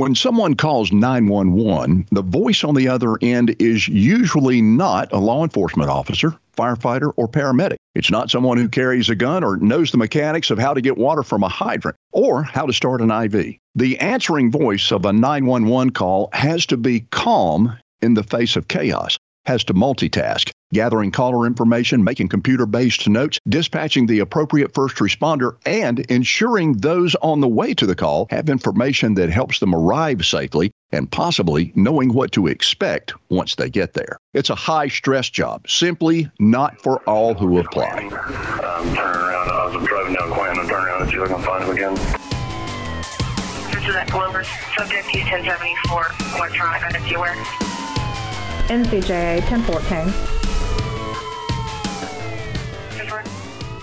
When someone calls 911, the voice on the other end is usually not a law enforcement officer, firefighter, or paramedic. It's not someone who carries a gun or knows the mechanics of how to get water from a hydrant or how to start an IV. The answering voice of a 911 call has to be calm in the face of chaos has to multitask, gathering caller information, making computer based notes, dispatching the appropriate first responder, and ensuring those on the way to the call have information that helps them arrive safely and possibly knowing what to expect once they get there. It's a high stress job, simply not for all who apply. Um, turn around. I was driving down Quinn and turn around and see if I can find him again. This is at Columbus, subject U1074, electronic identity aware. NCJA 1014.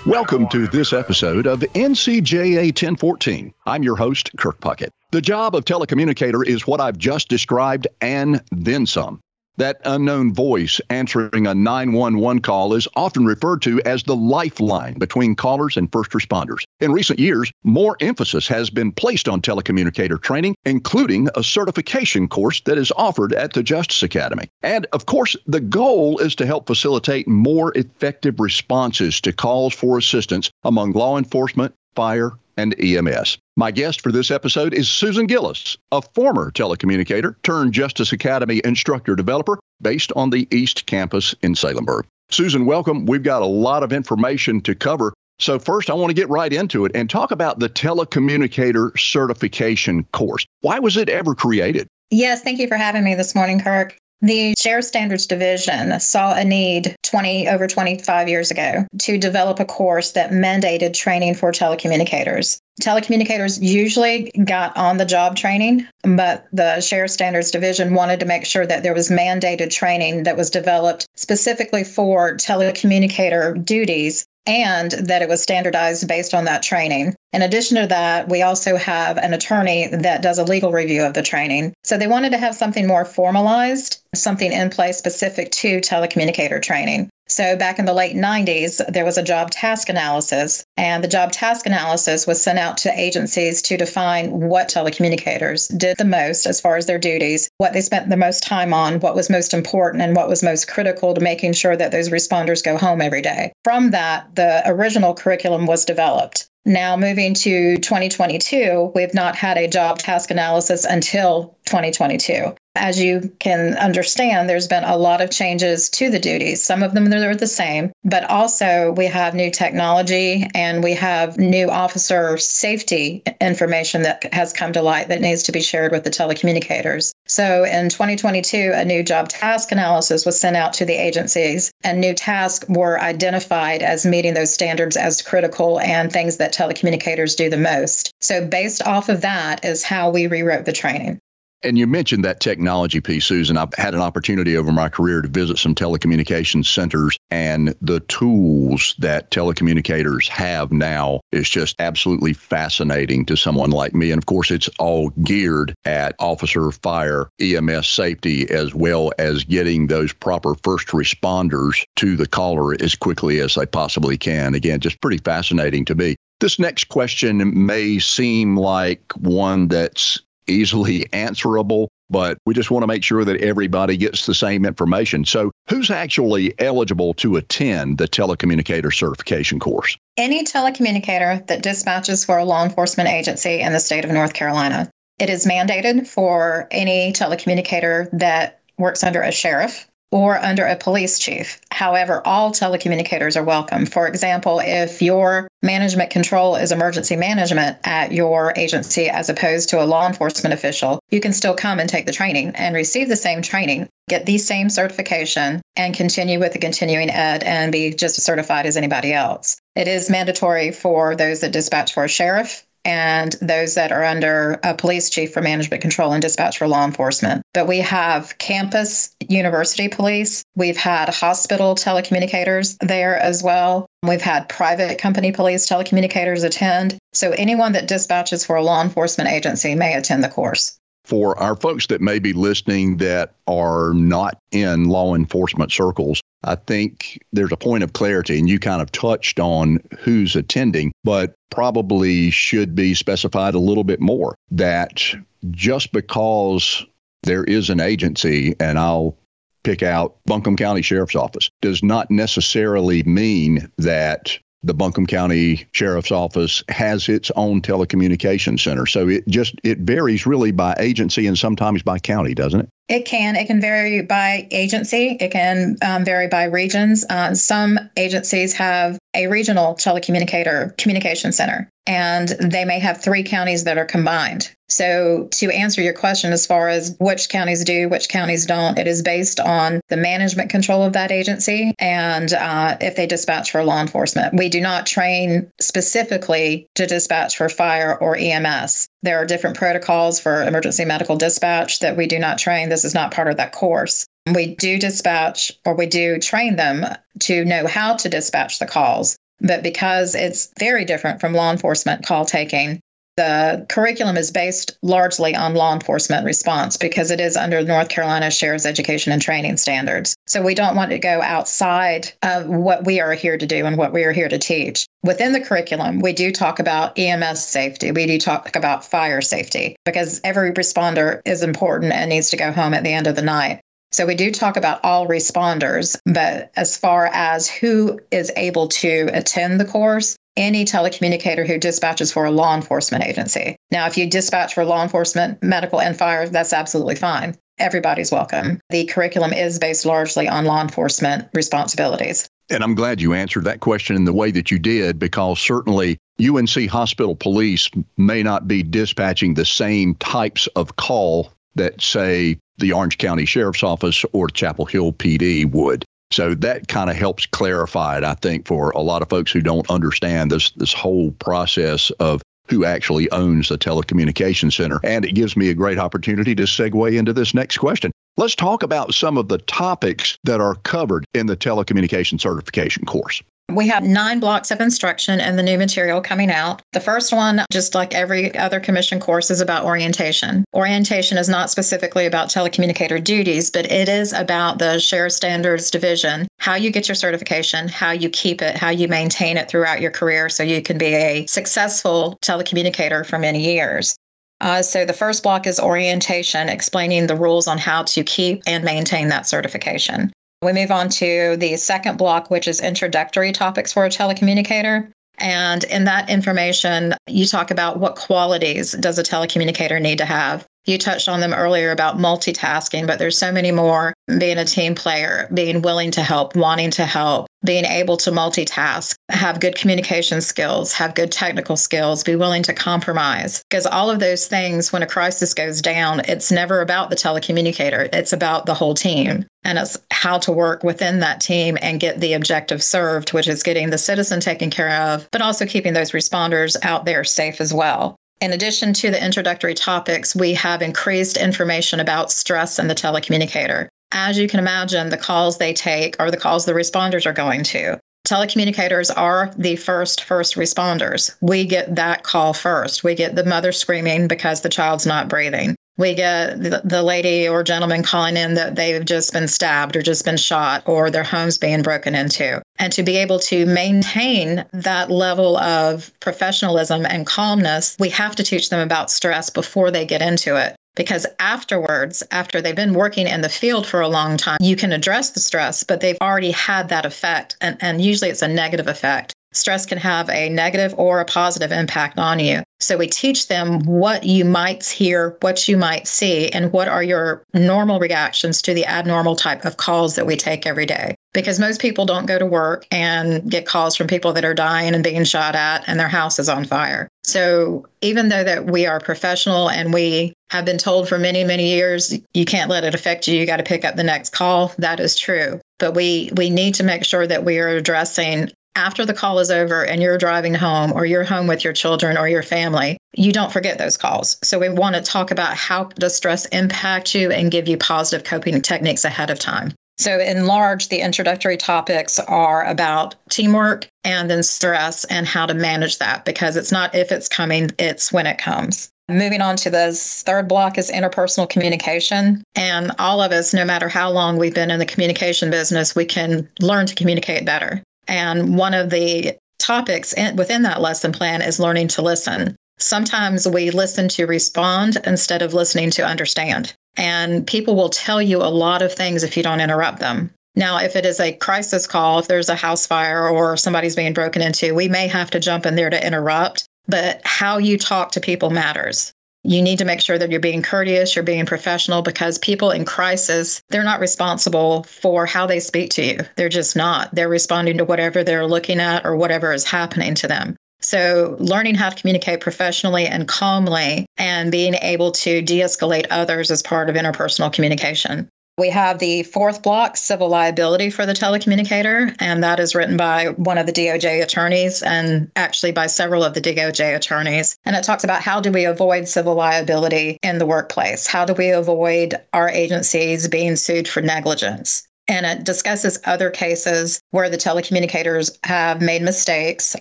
Welcome to this episode of NCJA 1014. I'm your host, Kirk Puckett. The job of telecommunicator is what I've just described and then some. That unknown voice answering a 911 call is often referred to as the lifeline between callers and first responders. In recent years, more emphasis has been placed on telecommunicator training, including a certification course that is offered at the Justice Academy. And of course, the goal is to help facilitate more effective responses to calls for assistance among law enforcement, fire, and EMS. My guest for this episode is Susan Gillis, a former telecommunicator turned Justice Academy instructor developer based on the East Campus in Salemburg. Susan, welcome. We've got a lot of information to cover. So, first, I want to get right into it and talk about the telecommunicator certification course. Why was it ever created? Yes, thank you for having me this morning, Kirk. The Sheriff Standards Division saw a need 20 over 25 years ago to develop a course that mandated training for telecommunicators. Telecommunicators usually got on the job training, but the Sheriff Standards Division wanted to make sure that there was mandated training that was developed specifically for telecommunicator duties and that it was standardized based on that training. In addition to that, we also have an attorney that does a legal review of the training. So they wanted to have something more formalized, something in place specific to telecommunicator training. So, back in the late 90s, there was a job task analysis, and the job task analysis was sent out to agencies to define what telecommunicators did the most as far as their duties, what they spent the most time on, what was most important, and what was most critical to making sure that those responders go home every day. From that, the original curriculum was developed. Now, moving to 2022, we've not had a job task analysis until 2022. As you can understand, there's been a lot of changes to the duties. Some of them are the same, but also we have new technology and we have new officer safety information that has come to light that needs to be shared with the telecommunicators. So in 2022, a new job task analysis was sent out to the agencies, and new tasks were identified as meeting those standards as critical and things that telecommunicators do the most. So, based off of that, is how we rewrote the training. And you mentioned that technology piece, Susan. I've had an opportunity over my career to visit some telecommunications centers, and the tools that telecommunicators have now is just absolutely fascinating to someone like me. And of course, it's all geared at officer, fire, EMS safety, as well as getting those proper first responders to the caller as quickly as they possibly can. Again, just pretty fascinating to me. This next question may seem like one that's easily answerable, but we just want to make sure that everybody gets the same information. So, who's actually eligible to attend the telecommunicator certification course? Any telecommunicator that dispatches for a law enforcement agency in the state of North Carolina. It is mandated for any telecommunicator that works under a sheriff or under a police chief. However, all telecommunicators are welcome. For example, if your management control is emergency management at your agency as opposed to a law enforcement official, you can still come and take the training and receive the same training, get the same certification, and continue with the continuing ed and be just as certified as anybody else. It is mandatory for those that dispatch for a sheriff and those that are under a police chief for management control and dispatch for law enforcement. But we have campus university police. We've had hospital telecommunicators there as well. We've had private company police telecommunicators attend. So anyone that dispatches for a law enforcement agency may attend the course for our folks that may be listening that are not in law enforcement circles, I think there's a point of clarity, and you kind of touched on who's attending, but probably should be specified a little bit more that just because there is an agency, and I'll pick out Buncombe County Sheriff's Office, does not necessarily mean that the Buncombe County Sheriff's Office has its own telecommunications center. So it just it varies really by agency and sometimes by county, doesn't it? It can. It can vary by agency. It can um, vary by regions. Uh, some agencies have a regional telecommunicator communication center, and they may have three counties that are combined. So, to answer your question as far as which counties do, which counties don't, it is based on the management control of that agency and uh, if they dispatch for law enforcement. We do not train specifically to dispatch for fire or EMS. There are different protocols for emergency medical dispatch that we do not train. This is not part of that course. We do dispatch or we do train them to know how to dispatch the calls. But because it's very different from law enforcement call taking, the curriculum is based largely on law enforcement response because it is under North Carolina Sheriff's Education and Training Standards. So we don't want to go outside of what we are here to do and what we are here to teach. Within the curriculum, we do talk about EMS safety. We do talk about fire safety because every responder is important and needs to go home at the end of the night. So we do talk about all responders, but as far as who is able to attend the course, any telecommunicator who dispatches for a law enforcement agency. Now, if you dispatch for law enforcement, medical, and fire, that's absolutely fine. Everybody's welcome. The curriculum is based largely on law enforcement responsibilities. And I'm glad you answered that question in the way that you did, because certainly UNC Hospital Police may not be dispatching the same types of call that, say, the Orange County Sheriff's Office or Chapel Hill PD would. So that kind of helps clarify it, I think, for a lot of folks who don't understand this this whole process of who actually owns the telecommunications center. And it gives me a great opportunity to segue into this next question. Let's talk about some of the topics that are covered in the telecommunications certification course. We have nine blocks of instruction and the new material coming out. The first one, just like every other commission course, is about orientation. Orientation is not specifically about telecommunicator duties, but it is about the Sheriff Standards Division, how you get your certification, how you keep it, how you maintain it throughout your career so you can be a successful telecommunicator for many years. Uh, so the first block is orientation, explaining the rules on how to keep and maintain that certification. We move on to the second block, which is introductory topics for a telecommunicator. And in that information, you talk about what qualities does a telecommunicator need to have. You touched on them earlier about multitasking, but there's so many more being a team player, being willing to help, wanting to help, being able to multitask, have good communication skills, have good technical skills, be willing to compromise. Because all of those things, when a crisis goes down, it's never about the telecommunicator, it's about the whole team. And it's how to work within that team and get the objective served, which is getting the citizen taken care of, but also keeping those responders out there safe as well. In addition to the introductory topics, we have increased information about stress and the telecommunicator. As you can imagine, the calls they take are the calls the responders are going to. Telecommunicators are the first first responders. We get that call first. We get the mother screaming because the child's not breathing we get the lady or gentleman calling in that they've just been stabbed or just been shot or their home's being broken into. And to be able to maintain that level of professionalism and calmness, we have to teach them about stress before they get into it. Because afterwards, after they've been working in the field for a long time, you can address the stress, but they've already had that effect. And, and usually it's a negative effect stress can have a negative or a positive impact on you. So we teach them what you might hear, what you might see, and what are your normal reactions to the abnormal type of calls that we take every day. Because most people don't go to work and get calls from people that are dying and being shot at and their house is on fire. So even though that we are professional and we have been told for many many years you can't let it affect you you got to pick up the next call that is true but we we need to make sure that we are addressing after the call is over and you're driving home or you're home with your children or your family, you don't forget those calls. So we want to talk about how does stress impact you and give you positive coping techniques ahead of time. So, in large, the introductory topics are about teamwork and then stress and how to manage that because it's not if it's coming, it's when it comes. Moving on to this third block is interpersonal communication. And all of us, no matter how long we've been in the communication business, we can learn to communicate better. And one of the topics within that lesson plan is learning to listen. Sometimes we listen to respond instead of listening to understand. And people will tell you a lot of things if you don't interrupt them. Now, if it is a crisis call, if there's a house fire or somebody's being broken into, we may have to jump in there to interrupt, but how you talk to people matters. You need to make sure that you're being courteous, you're being professional because people in crisis, they're not responsible for how they speak to you. They're just not. They're responding to whatever they're looking at or whatever is happening to them. So, learning how to communicate professionally and calmly and being able to de escalate others is part of interpersonal communication. We have the fourth block, civil liability for the telecommunicator, and that is written by one of the DOJ attorneys and actually by several of the DOJ attorneys. And it talks about how do we avoid civil liability in the workplace? How do we avoid our agencies being sued for negligence? And it discusses other cases where the telecommunicators have made mistakes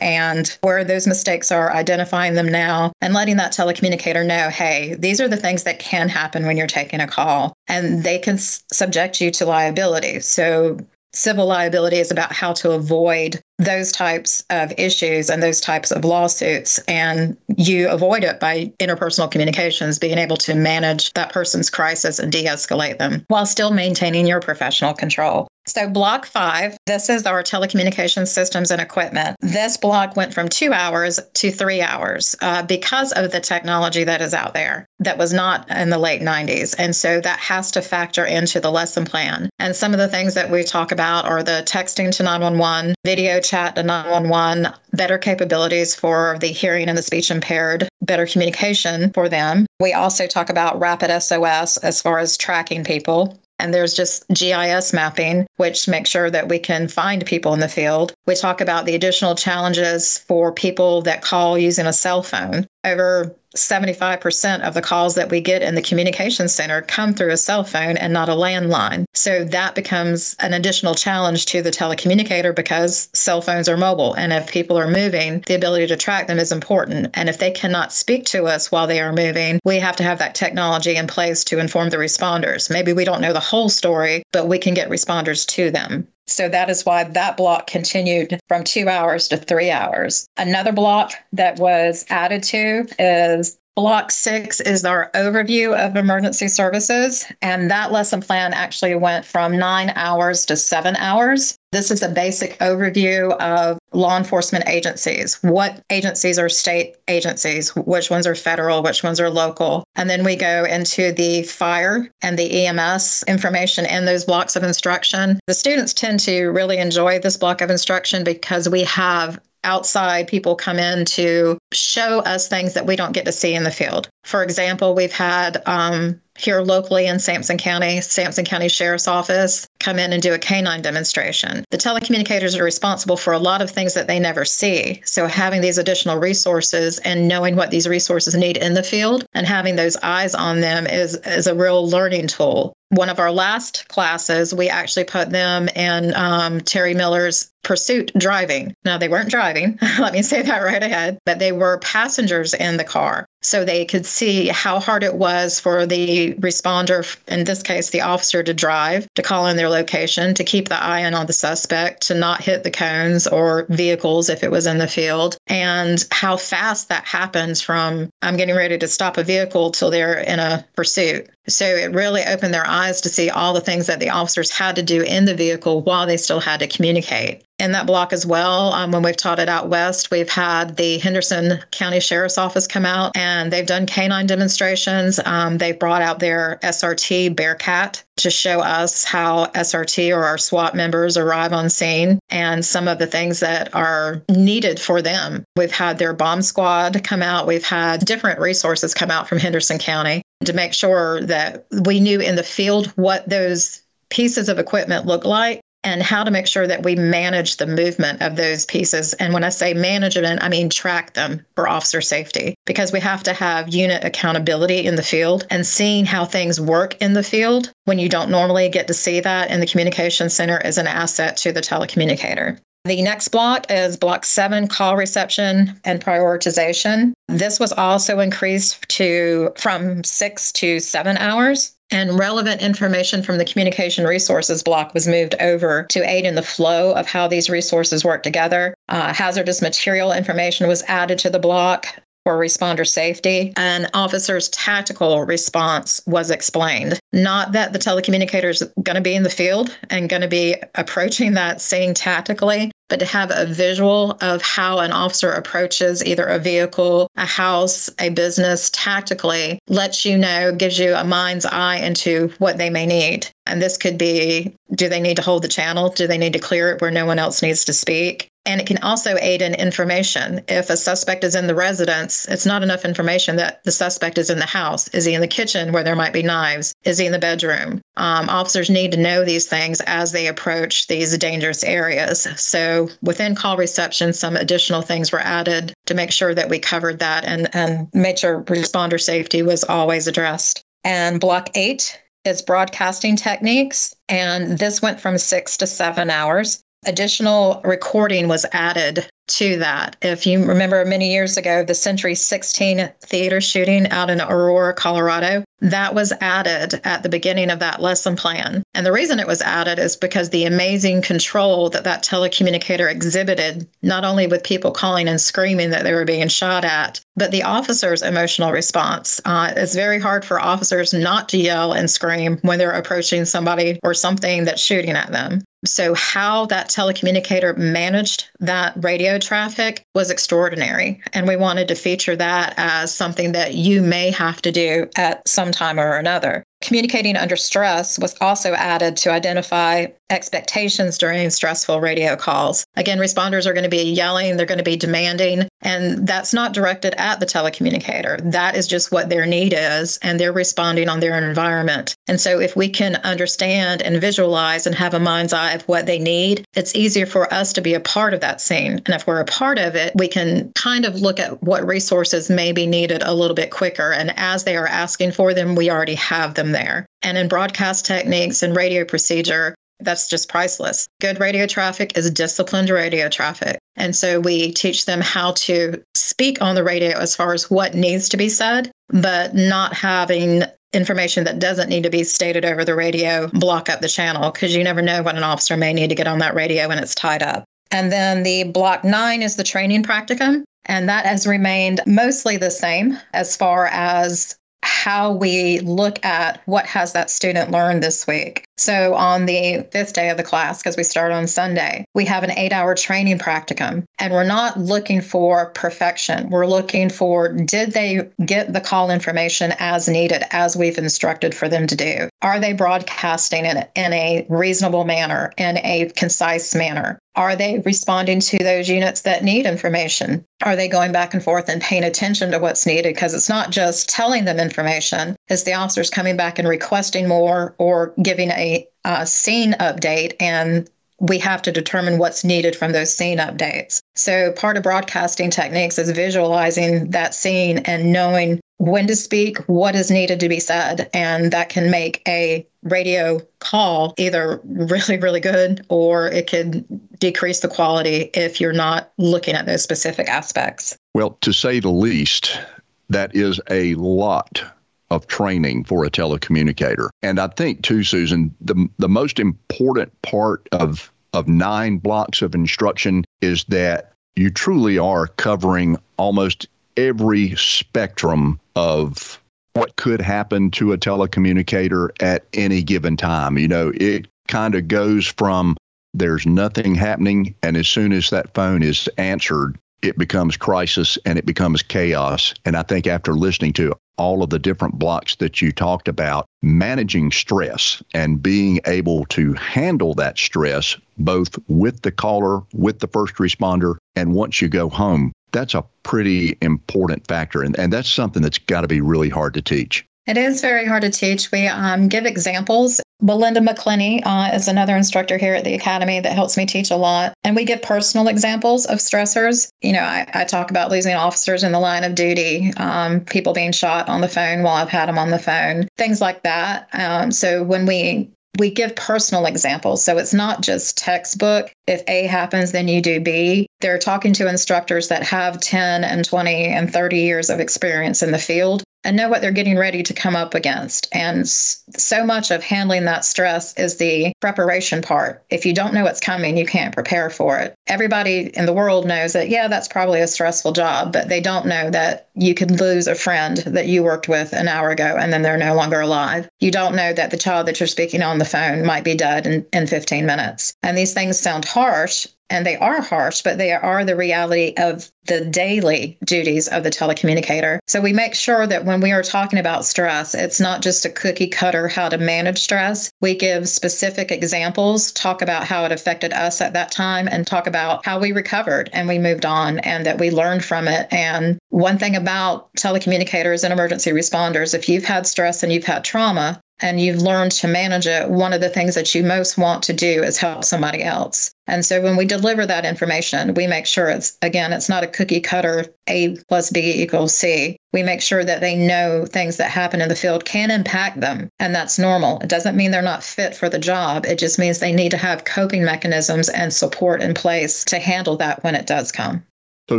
and where those mistakes are identifying them now and letting that telecommunicator know hey these are the things that can happen when you're taking a call. And they can s- subject you to liability. So civil liability is about how to avoid those types of issues and those types of lawsuits. And you avoid it by interpersonal communications, being able to manage that person's crisis and de escalate them while still maintaining your professional control. So, block five, this is our telecommunications systems and equipment. This block went from two hours to three hours uh, because of the technology that is out there that was not in the late 90s. And so that has to factor into the lesson plan. And some of the things that we talk about are the texting to 911, video chat to 911, better capabilities for the hearing and the speech impaired, better communication for them. We also talk about rapid SOS as far as tracking people. And there's just GIS mapping, which makes sure that we can find people in the field. We talk about the additional challenges for people that call using a cell phone. Over 75% of the calls that we get in the communication center come through a cell phone and not a landline. So that becomes an additional challenge to the telecommunicator because cell phones are mobile. And if people are moving, the ability to track them is important. And if they cannot speak to us while they are moving, we have to have that technology in place to inform the responders. Maybe we don't know the whole story, but we can get responders to them. So that is why that block continued from two hours to three hours. Another block that was added to is Block six is our overview of emergency services. And that lesson plan actually went from nine hours to seven hours. This is a basic overview of law enforcement agencies. What agencies are state agencies? Which ones are federal? Which ones are local? And then we go into the fire and the EMS information in those blocks of instruction. The students tend to really enjoy this block of instruction because we have outside people come in to show us things that we don't get to see in the field. For example, we've had um, here locally in Sampson County, Sampson County Sheriff's Office come in and do a canine demonstration. The telecommunicators are responsible for a lot of things that they never see. So having these additional resources and knowing what these resources need in the field and having those eyes on them is, is a real learning tool. One of our last classes, we actually put them in um, Terry Miller's pursuit driving. Now, they weren't driving, let me say that right ahead, but they were passengers in the car so they could see how hard it was for the responder, in this case, the officer, to drive, to call in their location, to keep the eye in on the suspect, to not hit the cones or vehicles if it was in the field, and how fast that happens from I'm getting ready to stop a vehicle till they're in a pursuit. So it really opened their eyes to see all the things that the officers had to do in the vehicle while they still had to communicate in that block as well. Um, when we've taught it out west, we've had the Henderson County Sheriff's Office come out and they've done canine demonstrations. Um, they've brought out their SRT Bearcat to show us how SRT or our SWAT members arrive on scene and some of the things that are needed for them. We've had their bomb squad come out. We've had different resources come out from Henderson County to make sure that we knew in the field what those pieces of equipment look like and how to make sure that we manage the movement of those pieces. And when I say management, I mean track them for officer safety because we have to have unit accountability in the field and seeing how things work in the field when you don't normally get to see that in the communication center is an asset to the telecommunicator. The next block is block seven call reception and prioritization. This was also increased to from six to seven hours. And relevant information from the communication resources block was moved over to aid in the flow of how these resources work together. Uh, hazardous material information was added to the block for responder safety, and officers' tactical response was explained. Not that the telecommunicator is going to be in the field and going to be approaching that scene tactically, but to have a visual of how an officer approaches either a vehicle, a house, a business tactically lets you know, gives you a mind's eye into what they may need. And this could be do they need to hold the channel? Do they need to clear it where no one else needs to speak? And it can also aid in information. If a suspect is in the residence, it's not enough information that the suspect is in the house. Is he in the kitchen where there might be knives? Is he in the bedroom? Um, officers need to know these things as they approach these dangerous areas. So within call reception, some additional things were added to make sure that we covered that and, and made sure responder safety was always addressed. And block eight is broadcasting techniques. And this went from six to seven hours additional recording was added to that. If you remember many years ago, the Century 16 theater shooting out in Aurora, Colorado, that was added at the beginning of that lesson plan. And the reason it was added is because the amazing control that that telecommunicator exhibited, not only with people calling and screaming that they were being shot at, but the officer's emotional response. Uh, it's very hard for officers not to yell and scream when they're approaching somebody or something that's shooting at them. So, how that telecommunicator managed that radio traffic was extraordinary. And we wanted to feature that as something that you may have to do at some time or another. Communicating under stress was also added to identify expectations during stressful radio calls. Again, responders are going to be yelling, they're going to be demanding, and that's not directed at the telecommunicator. That is just what their need is, and they're responding on their environment. And so, if we can understand and visualize and have a mind's eye of what they need, it's easier for us to be a part of that scene. And if we're a part of it, we can kind of look at what resources may be needed a little bit quicker. And as they are asking for them, we already have them there. And in broadcast techniques and radio procedure, that's just priceless. Good radio traffic is disciplined radio traffic. And so we teach them how to speak on the radio as far as what needs to be said, but not having information that doesn't need to be stated over the radio block up the channel because you never know when an officer may need to get on that radio when it's tied up. And then the block nine is the training practicum. And that has remained mostly the same as far as how we look at what has that student learned this week. So on the fifth day of the class, because we start on Sunday, we have an eight hour training practicum and we're not looking for perfection. We're looking for did they get the call information as needed, as we've instructed for them to do? Are they broadcasting it in a reasonable manner, in a concise manner? Are they responding to those units that need information? Are they going back and forth and paying attention to what's needed? Because it's not just telling them information, it's the officers coming back and requesting more or giving a, a uh, scene update and we have to determine what's needed from those scene updates. So, part of broadcasting techniques is visualizing that scene and knowing when to speak, what is needed to be said. And that can make a radio call either really, really good or it could decrease the quality if you're not looking at those specific aspects. Well, to say the least, that is a lot of training for a telecommunicator. And I think too, Susan, the the most important part of of nine blocks of instruction is that you truly are covering almost every spectrum of what could happen to a telecommunicator at any given time. You know, it kind of goes from there's nothing happening, and as soon as that phone is answered, it becomes crisis and it becomes chaos. And I think after listening to all of the different blocks that you talked about, managing stress and being able to handle that stress, both with the caller, with the first responder, and once you go home, that's a pretty important factor. And, and that's something that's got to be really hard to teach. It is very hard to teach. We um, give examples. Belinda McClinney uh, is another instructor here at the Academy that helps me teach a lot. And we give personal examples of stressors. You know, I, I talk about losing officers in the line of duty, um, people being shot on the phone while I've had them on the phone, things like that. Um, so when we we give personal examples. So it's not just textbook. If A happens, then you do B. They're talking to instructors that have 10 and 20 and 30 years of experience in the field and know what they're getting ready to come up against. And so much of handling that stress is the preparation part. If you don't know what's coming, you can't prepare for it. Everybody in the world knows that, yeah, that's probably a stressful job, but they don't know that you could lose a friend that you worked with an hour ago and then they're no longer alive. You don't know that the child that you're speaking on the phone might be dead in, in 15 minutes. And these things sound harsh, and they are harsh, but they are the reality of the daily duties of the telecommunicator. So we make sure that when we are talking about stress, it's not just a cookie cutter how to manage stress. We give specific examples, talk about how it affected us at that time, and talk about how we recovered and we moved on and that we learned from it. And one thing about telecommunicators and emergency responders, if you've had stress and you've had trauma, and you've learned to manage it, one of the things that you most want to do is help somebody else. And so when we deliver that information, we make sure it's, again, it's not a cookie cutter A plus B equals C. We make sure that they know things that happen in the field can impact them, and that's normal. It doesn't mean they're not fit for the job. It just means they need to have coping mechanisms and support in place to handle that when it does come. So,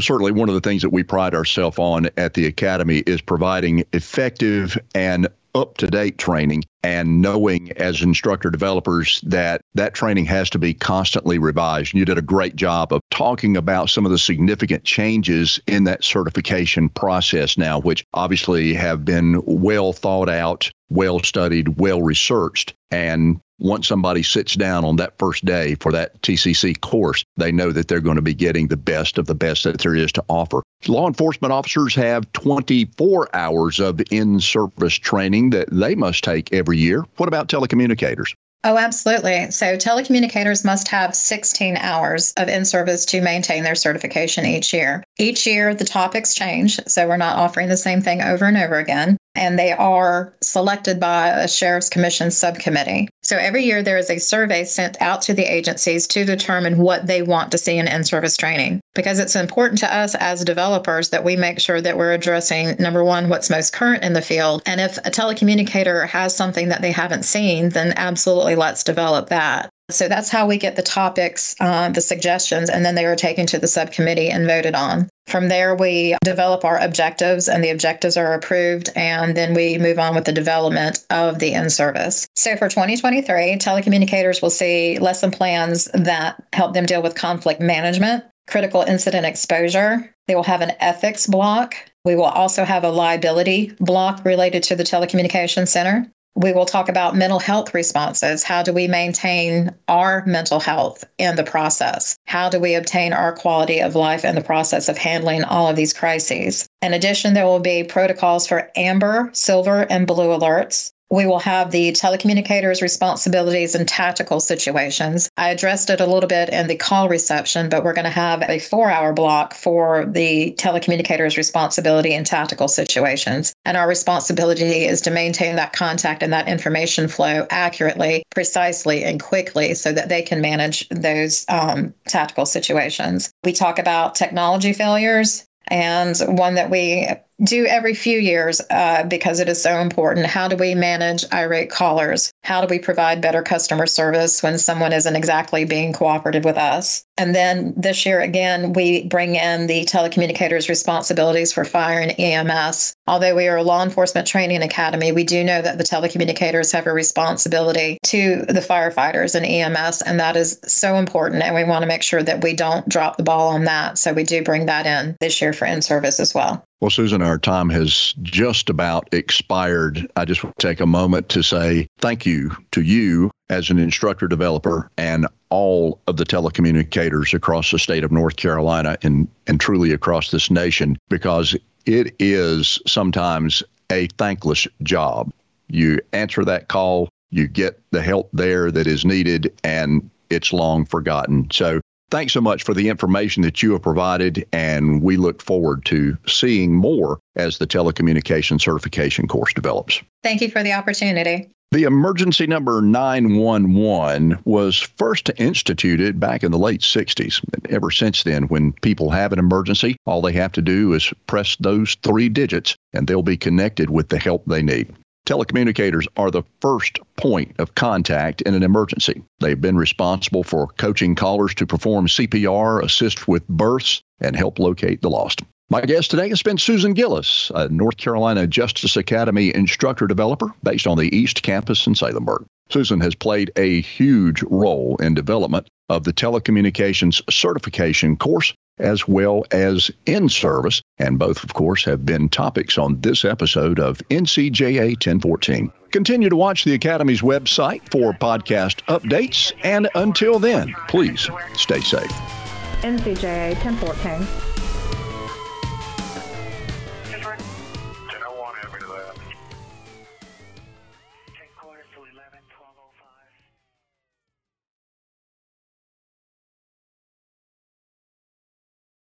certainly, one of the things that we pride ourselves on at the Academy is providing effective and up to date training and knowing as instructor developers that that training has to be constantly revised. You did a great job of talking about some of the significant changes in that certification process now, which obviously have been well thought out, well studied, well researched. And once somebody sits down on that first day for that TCC course, they know that they're going to be getting the best of the best that there is to offer. Law enforcement officers have 24 hours of in service training that they must take every year. What about telecommunicators? Oh, absolutely. So telecommunicators must have 16 hours of in service to maintain their certification each year. Each year, the topics change. So we're not offering the same thing over and over again and they are selected by a sheriff's commission subcommittee. So every year there is a survey sent out to the agencies to determine what they want to see in in service training. Because it's important to us as developers that we make sure that we're addressing number one, what's most current in the field. And if a telecommunicator has something that they haven't seen, then absolutely let's develop that. So that's how we get the topics, uh, the suggestions, and then they are taken to the subcommittee and voted on. From there, we develop our objectives, and the objectives are approved, and then we move on with the development of the in service. So for 2023, telecommunicators will see lesson plans that help them deal with conflict management, critical incident exposure. They will have an ethics block. We will also have a liability block related to the telecommunications center. We will talk about mental health responses. How do we maintain our mental health in the process? How do we obtain our quality of life in the process of handling all of these crises? In addition, there will be protocols for amber, silver, and blue alerts. We will have the telecommunicators' responsibilities in tactical situations. I addressed it a little bit in the call reception, but we're going to have a four hour block for the telecommunicators' responsibility in tactical situations. And our responsibility is to maintain that contact and that information flow accurately, precisely, and quickly so that they can manage those um, tactical situations. We talk about technology failures. And one that we do every few years uh, because it is so important. How do we manage irate callers? How do we provide better customer service when someone isn't exactly being cooperative with us? And then this year, again, we bring in the telecommunicators' responsibilities for fire and EMS. Although we are a law enforcement training academy, we do know that the telecommunicators have a responsibility to the firefighters and EMS, and that is so important. And we want to make sure that we don't drop the ball on that. So we do bring that in this year for in service as well. Well, Susan, our time has just about expired. I just want to take a moment to say thank you to you as an instructor developer and all of the telecommunicators across the state of North Carolina and, and truly across this nation because it is sometimes a thankless job. You answer that call, you get the help there that is needed, and it's long forgotten. So Thanks so much for the information that you have provided, and we look forward to seeing more as the telecommunication certification course develops. Thank you for the opportunity. The emergency number 911 was first instituted back in the late 60s. Ever since then, when people have an emergency, all they have to do is press those three digits and they'll be connected with the help they need. Telecommunicators are the first point of contact in an emergency. They've been responsible for coaching callers to perform CPR, assist with births, and help locate the lost. My guest today has been Susan Gillis, a North Carolina Justice Academy instructor developer based on the East Campus in Salemburg. Susan has played a huge role in development of the telecommunications certification course as well as in service. And both, of course, have been topics on this episode of NCJA 1014. Continue to watch the Academy's website for podcast updates. And until then, please stay safe. NCJA 1014.